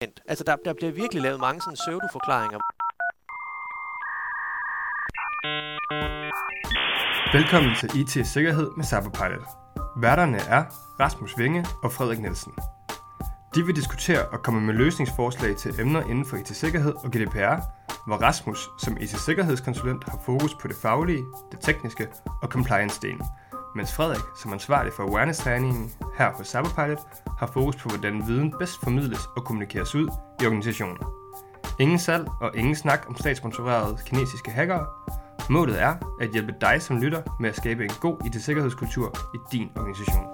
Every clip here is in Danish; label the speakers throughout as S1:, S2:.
S1: Altså, der, der bliver virkelig lavet mange sådan pseudo-forklaringer.
S2: Velkommen til IT Sikkerhed med Cyberpilot. Værterne er Rasmus Vinge og Frederik Nielsen. De vil diskutere og komme med løsningsforslag til emner inden for IT-sikkerhed og GDPR, hvor Rasmus som IT-sikkerhedskonsulent har fokus på det faglige, det tekniske og compliance-delen, mens Frederik som ansvarlig for awareness-træningen her på Cyberpilot har fokus på, hvordan viden bedst formidles og kommunikeres ud i organisationen. Ingen salg og ingen snak om statssponsorerede kinesiske hackere. Målet er at hjælpe dig som lytter med at skabe en god IT-sikkerhedskultur i din organisation.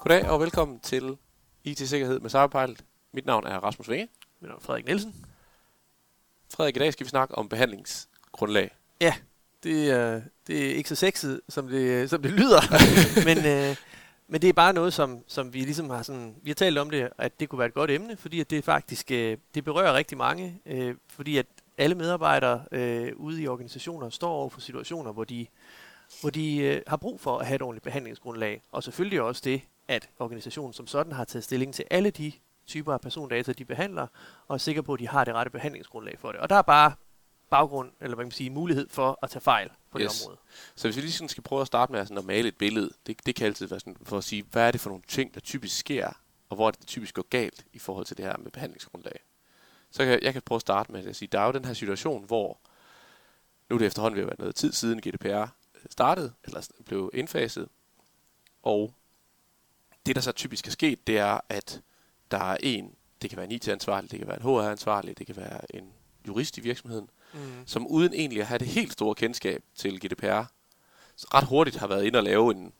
S3: Goddag og velkommen til IT-sikkerhed med Cyberpilot. Mit navn er Rasmus Vinge.
S1: Mit navn er Frederik Nielsen.
S3: Frederik, i dag skal vi snakke om behandlingsgrundlag.
S1: Ja, det er, det er ikke så sexet, som det, som det lyder, men, øh, men det er bare noget, som, som vi ligesom har sådan, vi har talt om det, at det kunne være et godt emne, fordi at det faktisk, øh, det berører rigtig mange, øh, fordi at alle medarbejdere øh, ude i organisationer står over for situationer, hvor de, hvor de øh, har brug for at have et ordentligt behandlingsgrundlag, og selvfølgelig også det, at organisationen som sådan har taget stilling til alle de typer af persondata, de behandler, og er sikker på, at de har det rette behandlingsgrundlag for det. Og der er bare baggrund, eller hvad kan man sige, mulighed for at tage fejl på yes. det område.
S3: Så hvis vi lige sådan skal prøve at starte med sådan at male et billede, det, det kan altid være sådan for at sige, hvad er det for nogle ting, der typisk sker, og hvor det typisk går galt i forhold til det her med behandlingsgrundlag. Så kan, jeg kan prøve at starte med at sige, der er jo den her situation, hvor nu er det efterhånden ved at være noget tid siden GDPR startede, eller blev indfaset, og det, der så typisk er sket, det er, at der er en, det kan være en IT-ansvarlig, det kan være en HR-ansvarlig, det kan være en jurist i virksomheden, mm. som uden egentlig at have det helt store kendskab til GDPR, ret hurtigt har været inde og lave en,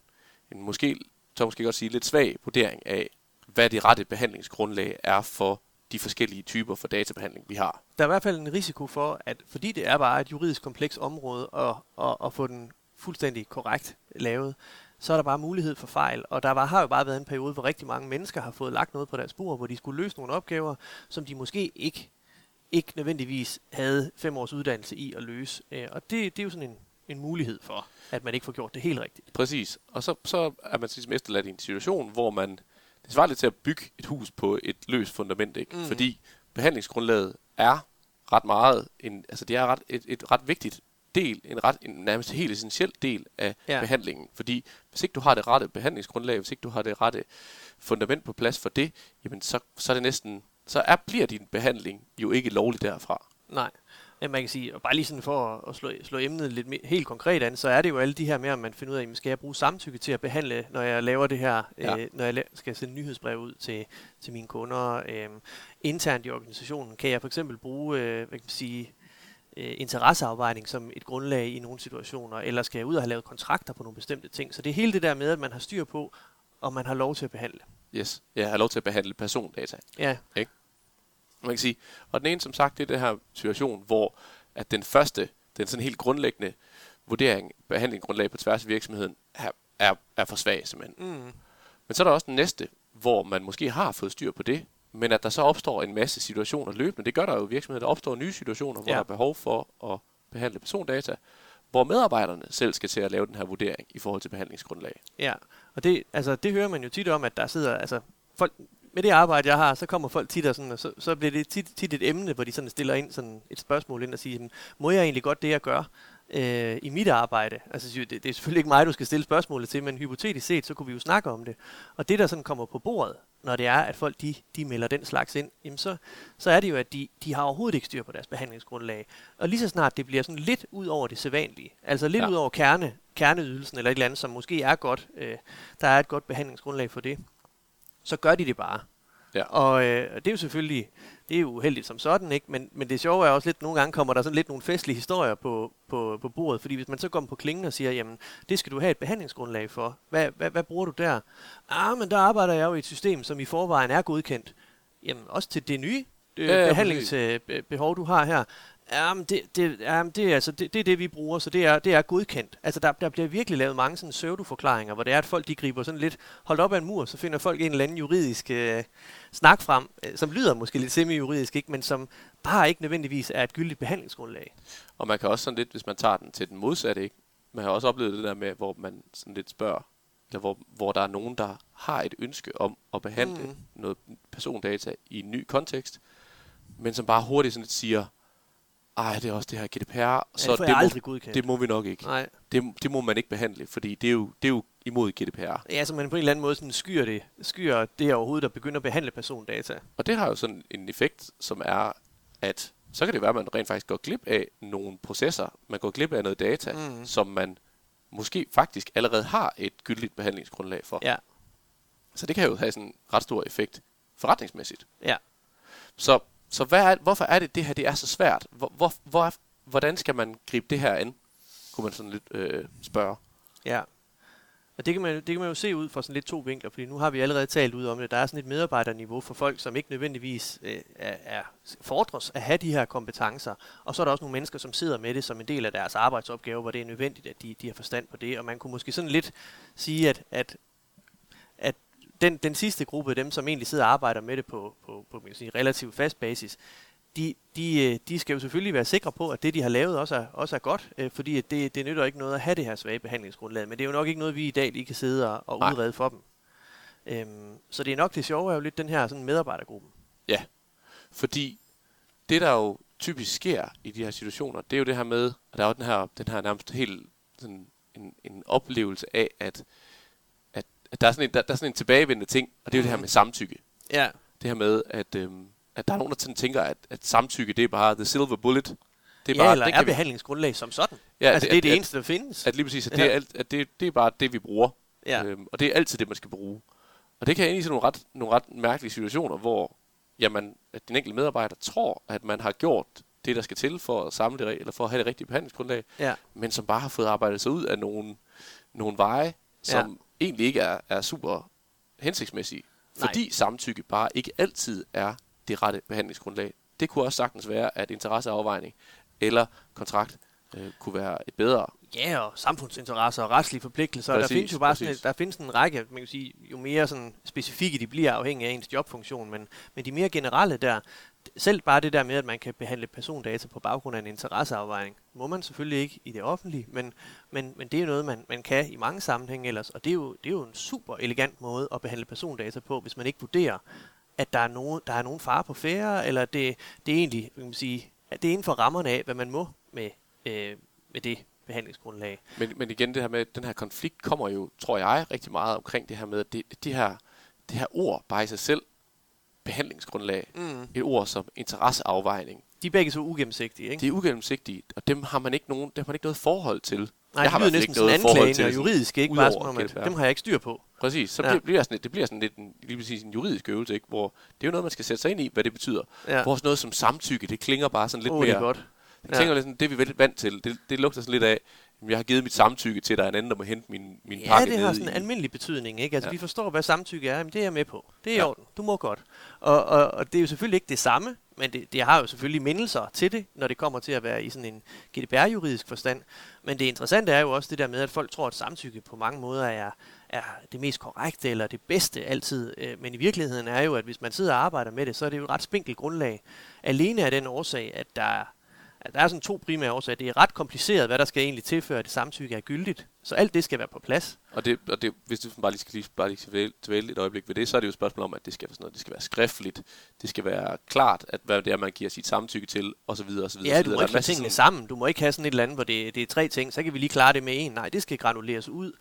S3: en måske, så måske godt sige, lidt svag vurdering af, hvad det rette behandlingsgrundlag er for de forskellige typer for databehandling, vi har.
S1: Der er i hvert fald en risiko for, at fordi det er bare et juridisk kompleks område, at, at, at få den fuldstændig korrekt lavet, så er der bare mulighed for fejl. Og der var, har jo bare været en periode, hvor rigtig mange mennesker har fået lagt noget på deres spor, hvor de skulle løse nogle opgaver, som de måske ikke, ikke nødvendigvis havde fem års uddannelse i at løse. Øh, og det, det er jo sådan en, en mulighed for, at man ikke får gjort det helt rigtigt.
S3: Præcis. Og så, så er man ligesom efterladt i en situation, hvor man... Det svarer lidt til at bygge et hus på et løst fundament, ikke? Mm. Fordi behandlingsgrundlaget er ret meget, en, altså det er ret, et, et ret vigtigt del, en, ret, en nærmest helt essentiel del af ja. behandlingen. Fordi hvis ikke du har det rette behandlingsgrundlag, hvis ikke du har det rette fundament på plads for det, jamen så, så er det næsten, så er, bliver din behandling jo ikke lovlig derfra.
S1: Nej. Ja, man kan sige, og bare lige sådan for at slå, slå emnet lidt mere, helt konkret an, så er det jo alle de her med, at man finder ud af, skal jeg bruge samtykke til at behandle, når jeg laver det her, ja. øh, når jeg skal sende nyhedsbrev ud til, til mine kunder øh, internt i organisationen. Kan jeg for eksempel bruge, øh, hvad kan man sige, øh, interesseafvejning som et grundlag i nogle situationer, eller skal jeg ud og have lavet kontrakter på nogle bestemte ting. Så det er hele det der med, at man har styr på, om man har lov til at behandle.
S3: Yes, jeg har lov til at behandle persondata.
S1: Ja.
S3: Ikke? Man kan sige, og den ene som sagt, det er den her situation, hvor at den første, den sådan helt grundlæggende vurdering, behandling grundlag på tværs af virksomheden, er, er, er for svag simpelthen. Mm. Men så er der også den næste, hvor man måske har fået styr på det, men at der så opstår en masse situationer løbende, det gør der jo i virksomheden. Der opstår nye situationer, hvor ja. der er behov for at behandle persondata, hvor medarbejderne selv skal til at lave den her vurdering i forhold til behandlingsgrundlag.
S1: Ja, og det, altså, det hører man jo tit om, at der sidder, altså folk, med det arbejde, jeg har, så kommer folk tit og, sådan, og så, så bliver det tit, tit et emne, hvor de sådan stiller ind sådan et spørgsmål ind og siger, må jeg egentlig godt det, jeg gør? Øh, i mit arbejde. Altså, det, det er selvfølgelig ikke mig, du skal stille spørgsmålet til, men hypotetisk set, så kunne vi jo snakke om det. Og det, der sådan kommer på bordet, når det er, at folk de, de melder den slags ind, jamen så, så er det jo, at de, de har overhovedet ikke styr på deres behandlingsgrundlag. Og lige så snart det bliver sådan lidt ud over det sædvanlige, altså lidt ja. ud over kerne, kerneydelsen eller et eller andet, som måske er godt, øh, der er et godt behandlingsgrundlag for det, så gør de det bare.
S3: Ja.
S1: Og øh, det er jo selvfølgelig, det er jo uheldigt som sådan, ikke? Men, men det sjove er også lidt, nogle gange kommer der sådan lidt nogle festlige historier på, på, på bordet, fordi hvis man så kommer på klingen og siger, jamen, det skal du have et behandlingsgrundlag for. Hvad, hvad, hvad bruger du der? Ah, men der arbejder jeg jo i et system, som i forvejen er godkendt. Jamen, også til det nye øh, ja, behandlingsbehov, du har her. Jamen, det, det, jamen, det, er, altså, det, det er det, vi bruger, så det er, det er godkendt. Altså, der, der bliver virkelig lavet mange sådan pseudo-forklaringer, hvor det er, at folk de griber sådan lidt holdt op af en mur, så finder folk en eller anden juridisk øh, snak frem, øh, som lyder måske lidt semi-juridisk, ikke, men som bare ikke nødvendigvis er et gyldigt behandlingsgrundlag.
S3: Og man kan også sådan lidt, hvis man tager den til den modsatte, ikke? man har også oplevet det der med, hvor man sådan lidt spørger, eller hvor, hvor der er nogen, der har et ønske om at behandle
S1: mm.
S3: noget persondata i en ny kontekst, men som bare hurtigt sådan lidt siger, ej, det er også det her GDPR,
S1: Ja,
S3: så
S1: det får
S3: det,
S1: jeg
S3: må,
S1: godkendt.
S3: det må vi nok ikke.
S1: Nej.
S3: Det, det må man ikke behandle, fordi det er jo, det er jo imod GDPR.
S1: Ja, så man på en eller anden måde sådan skyer det, skyer det overhovedet, der begynder at behandle persondata.
S3: Og det har jo sådan en effekt, som er, at så kan det være, at man rent faktisk går glip af nogle processer, man går glip af noget data,
S1: mm.
S3: som man måske faktisk allerede har et gyldigt behandlingsgrundlag for.
S1: Ja,
S3: Så det kan jo have sådan en ret stor effekt forretningsmæssigt.
S1: ja.
S3: Så, så hvad er, hvorfor er det, det her det er så svært? Hvor, hvor, hvor, hvordan skal man gribe det her an? Kunne man sådan lidt øh, spørge.
S1: Ja. Og det kan, man, det kan man jo se ud fra sådan lidt to vinkler, fordi nu har vi allerede talt ud om det. Der er sådan et medarbejderniveau for folk, som ikke nødvendigvis øh, er, er fordres at have de her kompetencer. Og så er der også nogle mennesker, som sidder med det som en del af deres arbejdsopgave, hvor det er nødvendigt, at de, de har forstand på det. Og man kunne måske sådan lidt sige, at, at, at den, den sidste gruppe, dem som egentlig sidder og arbejder med det på, på, på man kan sige, relativt fast basis, de, de, øh, de skal jo selvfølgelig være sikre på, at det, de har lavet, også er, også er godt, øh, fordi det, det nytter ikke noget at have det her svage behandlingsgrundlag, men det er jo nok ikke noget, vi i dag lige kan sidde og, og
S3: Nej.
S1: udrede for dem. Øhm, så det er nok det sjove, er jo lidt den her sådan medarbejdergruppe.
S3: Fordi det, der jo typisk sker i de her situationer, det er jo det her med, at der er jo den her, den her nærmest helt sådan en, en oplevelse af, at der, er sådan en, der, der er sådan en tilbagevendende ting, og det er jo det her
S1: Mhm.
S3: med samtykke.
S1: Ja,
S3: Det her med, at, øhm, at der er nogen, der tænker, at, at samtykke, det er bare the silver bullet. Det
S1: det er ja, eller
S3: det
S1: er
S3: vi-
S1: behandlingsgrundlag som sådan.
S3: Ja,
S1: altså, det er det
S3: at,
S1: eneste, der findes.
S3: At lige præcis, at,
S1: Ja.
S3: det, er alt, at det, det er bare det, vi bruger.
S1: ja.
S3: Øhm, og det er altid det, man skal bruge. Og det kan ind i sådan nogle ret, nogle ret mærkelige situationer, hvor jamen, at den enkelte medarbejder tror, at man har gjort det, der skal til for at samle det, eller for at have det rigtige behandlingsgrundlag,
S1: ja.
S3: men som bare har fået arbejdet sig ud af nogle, nogle veje, som. Egentlig ikke er, er super hensigtsmæssige.
S1: Nej.
S3: Fordi samtykke bare ikke altid er det rette behandlingsgrundlag. Det kunne også sagtens være, at interesseafvejning eller kontrakt øh, kunne være et bedre.
S1: Ja, og samfundsinteresser og retslige forpligtelser. Præcis, der findes jo bare sådan,
S3: præcis.
S1: et, der findes en række, man kan sige, jo mere sådan specifikke de bliver afhængig af ens jobfunktion, men, men de mere generelle der, selv bare det der med, at man kan behandle persondata på baggrund af en interesseafvejning, må man selvfølgelig ikke i det offentlige, men, men, men det er noget, man, man kan i mange sammenhænge ellers, og det er, jo, det er jo en super elegant måde at behandle persondata på, hvis man ikke vurderer, at der er nogen, der er nogen fare på færre, eller det, det er egentlig, kan man sige, at det er inden for rammerne af, hvad man må med, øh, med det behandlingsgrundlag.
S3: Men, men igen, det her med, den her konflikt kommer jo, tror jeg, rigtig meget omkring det her med, at det, det, her, det her ord bare i sig selv, behandlingsgrundlag,
S1: Mm.
S3: et ord som interesseafvejning,
S1: De er begge så ugennemsigtige, ikke?
S3: det er ugennemsigtige, og dem har man ikke, nogen, dem har man ikke noget forhold til.
S1: Nej,
S3: jeg har
S1: de lyder næsten sådan anklagende
S3: til
S1: og
S3: sådan-
S1: juridisk, ikke? Bare om, at dem har jeg ikke styr på.
S3: Præcis, så
S1: Ja.
S3: bliver, bliver sådan, det bliver sådan lidt en, lige præcis en juridisk øvelse, ikke? hvor det er jo noget, man skal sætte sig ind i, hvad det betyder.
S1: Ja.
S3: Hvor sådan noget som samtykke, det klinger bare sådan lidt
S1: oh,
S3: mere,
S1: det er godt.
S3: Det
S1: Ja.
S3: klinger lidt sådan, det er vi vel vant til. Det, det lugter sådan lidt af, jamen, jeg har givet mit samtykke til, at der er en anden, der må hente min, min
S1: Ja,
S3: pakke
S1: det har sådan en
S3: i.
S1: almindelig betydning, ikke? Altså,
S3: Ja.
S1: vi forstår, hvad samtykke er, men det er jeg med på. Det er i
S3: Ja.
S1: orden. Du må godt. Og, og, og det er jo selvfølgelig ikke det samme, men det, det har jo selvfølgelig mindelser til det, når det kommer til at være i sådan en GDPR-juridisk forstand. Men det interessante er jo også det der med, at folk tror, at samtykke på mange måder er, er det mest korrekte eller det bedste altid. Øh, Men i virkeligheden er jo, at hvis man sidder og arbejder med det, så er det jo et ret spinkelt grundlag. Alene af den årsag, at der at der er sådan to primære årsager. Det er ret kompliceret, hvad der skal egentlig tilføre, at det samtykke er gyldigt. Så alt det skal være på plads.
S3: Og, det, og det, hvis du bare lige skal, lige, bare lige skal dvæle- et øjeblik ved det, så er det jo et spørgsmål om, at det skal være sådan noget, det skal være skriftligt, det skal være klart, at hvad det er, man giver sit samtykke til, og så videre, og så videre.
S1: Ja, du må ikke
S3: masse
S1: tingene
S3: sådan-
S1: sammen. Du må ikke have sådan et eller andet, hvor det, det er tre ting. Så kan vi lige klare det med en. Nej, det skal granuleres ud.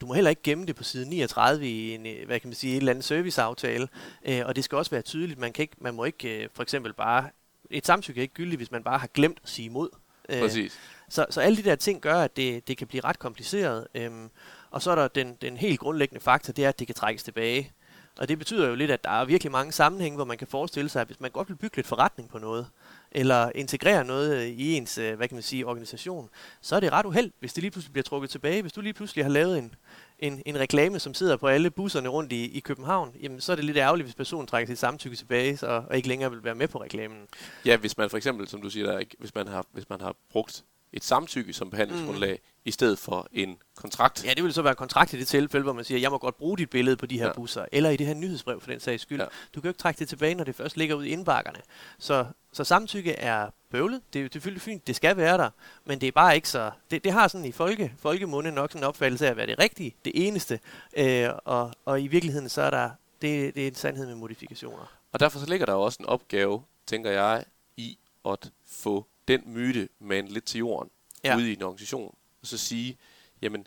S1: Du må heller ikke gemme det på side 39 i en, øh, hvad kan man sige, et eller andet serviceaftale. Øh, og det skal også være tydeligt. Man, kan ikke, man må ikke øh, for eksempel bare... Et samtykke er ikke gyldigt, hvis man bare har glemt at sige imod. Øh,
S3: Præcis.
S1: Så, så alle de der ting gør, at det, det kan blive ret kompliceret. Øhm, og så er der den, den helt grundlæggende faktor, det er, at det kan trækkes tilbage. Og det betyder jo lidt, at der er virkelig mange sammenhænge, hvor man kan forestille sig, at hvis man godt vil bygge lidt forretning på noget, eller integrere noget øh, i ens, øh, hvad kan man sige, organisation, så er det ret uheld, hvis det lige pludselig bliver trukket tilbage. Hvis du lige pludselig har lavet en, en, en reklame, som sidder på alle busserne rundt i, i København, jamen så er det lidt ærgerligt, hvis personen trækker sit samtykke tilbage, så, og ikke længere vil være med på reklamen.
S3: Ja, hvis man for eksempel, som du siger, der, hvis, man har, hvis man har brugt et samtykke som behandlingsgrundlag, mm. i stedet for en kontrakt.
S1: Ja, det vil så være en kontrakt i det tilfælde, hvor man siger, jeg må godt bruge dit billede på de her
S3: Ja.
S1: busser, eller i det her nyhedsbrev for den sags skyld.
S3: Ja.
S1: Ja. Du kan jo ikke trække det tilbage, når det først ligger ude i indbakkerne. Så, så samtykke er bøvlet. Det er jo selvfølgelig fint, det skal være der, men det er bare ikke så... Det, det har sådan i folke, folkemunde nok sådan en opfattelse af at være det rigtige, det eneste, øh, og, og i virkeligheden så er der... Det, det er en sandhed med modifikationer.
S3: Og derfor så ligger der jo også en opgave, tænker jeg, i at få den myte man lidt til jorden ja. Ude i en organisation. Og så sige, jamen,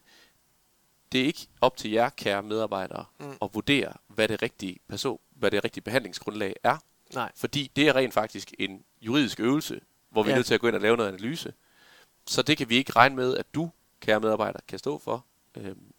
S3: det er ikke op til jer, kære medarbejdere, mm. At vurdere, hvad det rigtige person, hvad det rigtige behandlingsgrundlag er.
S1: Nej.
S3: Fordi det er rent faktisk en juridisk øvelse, hvor vi er
S1: Ja.
S3: nødt til at gå ind og lave noget analyse. Så det kan vi ikke regne med, at du, kære medarbejder, kan stå for. Øhm,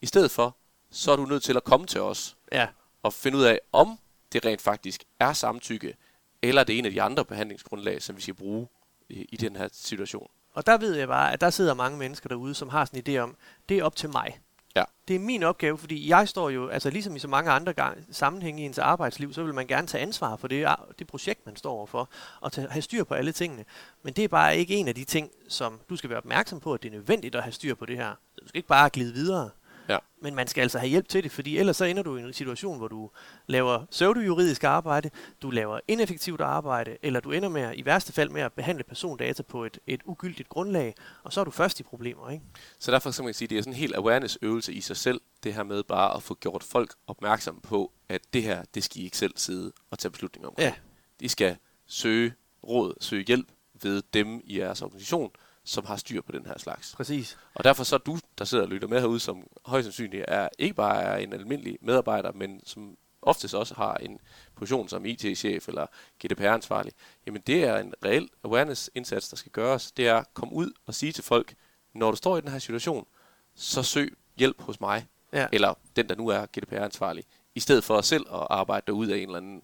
S3: I stedet for, så er du nødt til at komme til os
S1: Ja,
S3: og finde ud af, om det rent faktisk er samtykke, eller det er en af de andre behandlingsgrundlag, som vi skal bruge i, i den her situation.
S1: Og der ved jeg bare, at der sidder mange mennesker derude, som har sådan en idé om, det er op til mig.
S3: Ja.
S1: Det er min opgave, fordi jeg står jo, altså ligesom i så mange andre gang, sammenhænge i ens arbejdsliv, så vil man gerne tage ansvar for det, det projekt, man står overfor, og tage, have styr på alle tingene. Men det er bare ikke en af de ting, som du skal være opmærksom på, at det er nødvendigt at have styr på det her. Du skal ikke bare glide videre.
S3: Ja.
S1: Men man skal altså have hjælp til det, fordi ellers så ender du i en situation, hvor du laver pseudo-juridisk arbejde, du laver ineffektivt arbejde, eller du ender med at, i værste fald med at behandle persondata på et, et ugyldigt grundlag, og så er du først i problemer, ikke?
S3: Så derfor kan man sige, at det er sådan en helt awareness-øvelse i sig selv, det her med bare at få gjort folk opmærksom på, at det her, det skal I ikke selv sidde og tage beslutninger om.
S1: Ja.
S3: De skal søge råd, søge hjælp ved dem i jeres organisation, som har styr på den her slags.
S1: Præcis.
S3: Og derfor så er du, der sidder og lytter med herude, som højst sandsynligt er, ikke bare er en almindelig medarbejder, men som oftest også har en position som IT-chef eller GDPR-ansvarlig, jamen det er en reel awareness-indsats, der skal gøres. Det er at komme ud og sige til folk, når du står i den her situation, så søg hjælp hos mig,
S1: Ja.
S3: eller den, der nu er GDPR-ansvarlig, i stedet for selv at arbejde derud af en eller anden, en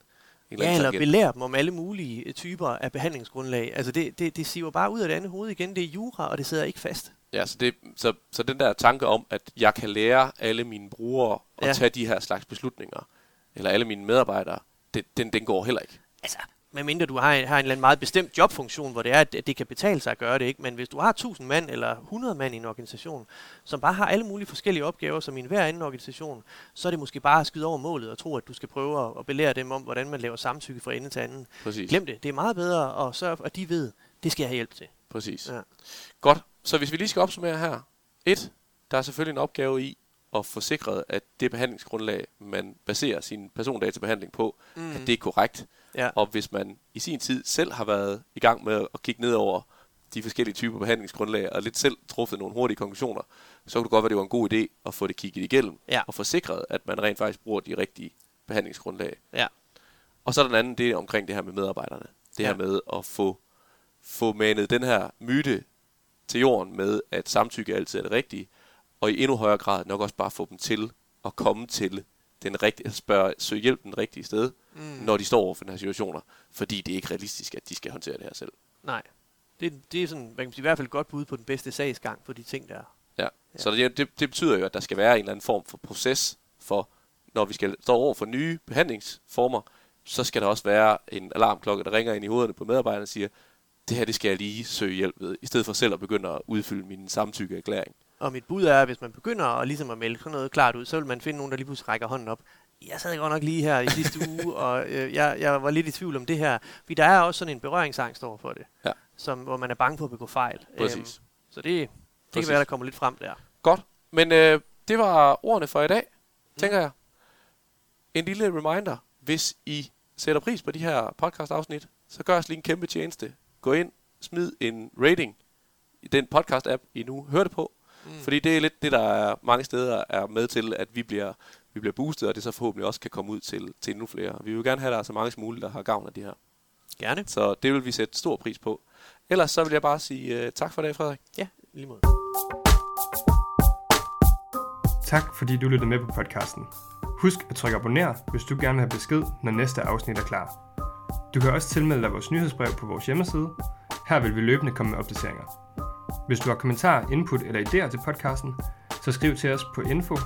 S3: eller
S1: Ja, eller belære dem om alle mulige øh, typer af behandlingsgrundlag. Altså det, det, det siver bare ud af det andet hoved igen. Det er jura, og det sidder ikke fast.
S3: Ja, så, det, så, så den der tanke om, at jeg kan lære alle mine brugere at
S1: Ja.
S3: tage de her slags beslutninger, eller alle mine medarbejdere, det, den, den går heller ikke.
S1: Altså, medmindre du har en, har en eller anden meget bestemt jobfunktion, hvor det er, at det kan betale sig at gøre det, ikke? Men hvis du har 1000 mand eller 100 mand i en organisation, som bare har alle mulige forskellige opgaver, som i enhver anden organisation, så er det måske bare at skyde over målet og tro, at du skal prøve at, belære dem om, hvordan man laver samtykke fra ende til anden.
S3: Præcis.
S1: Glem det. Det er meget bedre at sørge for, at de ved, det skal jeg have hjælp til.
S3: Præcis.
S1: Ja.
S3: Godt. Så hvis vi lige skal opsummere her. Et, der er selvfølgelig en opgave i at få sikret, at det behandlingsgrundlag, man baserer sin persondatabehandling på, mm. at det er korrekt.
S1: Ja.
S3: Og hvis man i sin tid selv har været i gang med at kigge ned over de forskellige typer behandlingsgrundlag, og lidt selv truffet nogle hurtige konklusioner, så kunne det godt være, det var en god idé at få det kigget igennem,
S1: Ja.
S3: og få sikret, at man rent faktisk bruger de rigtige behandlingsgrundlag.
S1: Ja.
S3: Og så er der den anden del omkring det her med medarbejderne. Det
S1: Ja.
S3: her med at få, få manet den her myte til jorden med, at samtykke altid er det rigtige, og i endnu højere grad nok også bare få dem til at komme til den rigtige, altså spørge, søge hjælp den rigtige sted, mm. når de står over for den her situationer, fordi det er ikke realistisk, at de skal håndtere det her selv.
S1: Nej. Det, det er sådan, man kan sige, i hvert fald godt bud på den bedste sagsgang for de ting, der er.
S3: Ja. Så det, det, det betyder jo, at der skal være en eller anden form for proces for, når vi skal stå over for nye behandlingsformer, så skal der også være en alarmklokke, der ringer ind i hovederne på medarbejderne og siger, det her det skal jeg lige søge hjælp ved, i stedet for selv at begynde at udfylde min samtykkeerklæring.
S1: Og mit bud er, at hvis man begynder at, ligesom at melde sådan noget klart ud, så vil man finde nogen, der lige pludselig rækker hånden op. Jeg sad godt nok lige her i sidste uge, og øh, jeg, jeg var lidt i tvivl om det her. Fordi der er også sådan en berøringsangst over for det,
S3: Ja.
S1: som, hvor man er bange for at begå fejl.
S3: Præcis.
S1: Øhm, så det, det
S3: Præcis.
S1: kan være, der kommer lidt frem der.
S3: Godt, men øh, det var ordene for i dag, tænker jeg. En lille reminder, hvis I sætter pris på de her podcast-afsnit, så gør os lige en kæmpe tjeneste. Gå ind, smid en rating i den podcast-app, I nu hører det på. Mm. Fordi det er lidt det, der er mange steder er med til, at vi bliver, vi bliver boostet, og det så forhåbentlig også kan komme ud til, til endnu flere. Vi vil gerne have, at der er så mange som muligt, der har gavn af det her.
S1: Gerne.
S3: Så det vil vi sætte stor pris på. Ellers så vil jeg bare sige uh, tak for i dag, Frederik.
S1: Ja, lige måde.
S2: Tak fordi du lyttede med på podcasten. Husk at trykke abonner, hvis du gerne vil have besked, når næste afsnit er klar. Du kan også tilmelde dig vores nyhedsbrev på vores hjemmeside. Her vil vi løbende komme med opdateringer. Hvis du har kommentarer, input eller idéer til podcasten, så skriv til os på info